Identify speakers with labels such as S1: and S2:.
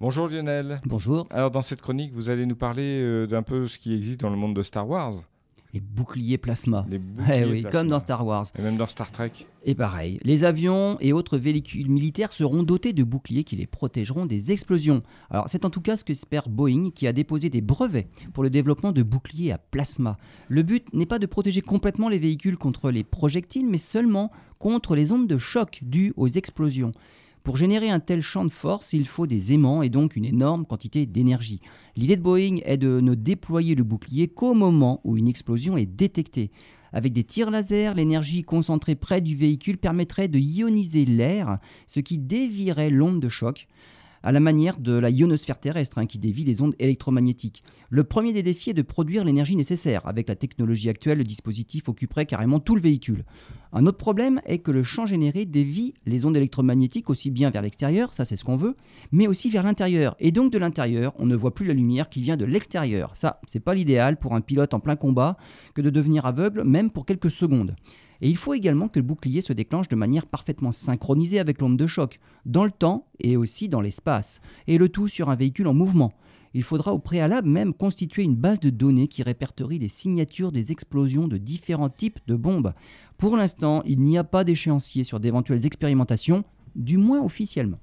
S1: Bonjour Lionel.
S2: Bonjour.
S1: Alors dans cette chronique, vous allez nous parler euh, d'un peu ce qui existe dans le monde de Star Wars.
S2: Les boucliers plasma.
S1: Les boucliers
S2: Eh oui,
S1: plasma.
S2: comme dans Star Wars.
S1: Et même dans Star Trek.
S2: Et pareil, les avions et autres véhicules militaires seront dotés de boucliers qui les protégeront des explosions. Alors c'est en tout cas ce qu'espère Boeing qui a déposé des brevets pour le développement de boucliers à plasma. Le but n'est pas de protéger complètement les véhicules contre les projectiles, mais seulement contre les ondes de choc dues aux explosions. Pour générer un tel champ de force, il faut des aimants et donc une énorme quantité d'énergie. L'idée de Boeing est de ne déployer le bouclier qu'au moment où une explosion est détectée. Avec des tirs laser, l'énergie concentrée près du véhicule permettrait de ioniser l'air, ce qui dévierait l'onde de choc, à la manière de la ionosphère terrestre hein, qui dévie les ondes électromagnétiques. Le premier des défis est de produire l'énergie nécessaire. Avec la technologie actuelle, le dispositif occuperait carrément tout le véhicule. Un autre problème est que le champ généré dévie les ondes électromagnétiques aussi bien vers l'extérieur, ça c'est ce qu'on veut, mais aussi vers l'intérieur. Et donc de l'intérieur, on ne voit plus la lumière qui vient de l'extérieur. Ça, c'est pas l'idéal pour un pilote en plein combat que de devenir aveugle, même pour quelques secondes. Et il faut également que le bouclier se déclenche de manière parfaitement synchronisée avec l'onde de choc, dans le temps et aussi dans l'espace, et le tout sur un véhicule en mouvement. Il faudra au préalable même constituer une base de données qui répertorie les signatures des explosions de différents types de bombes. Pour l'instant, il n'y a pas d'échéancier sur d'éventuelles expérimentations, du moins officiellement.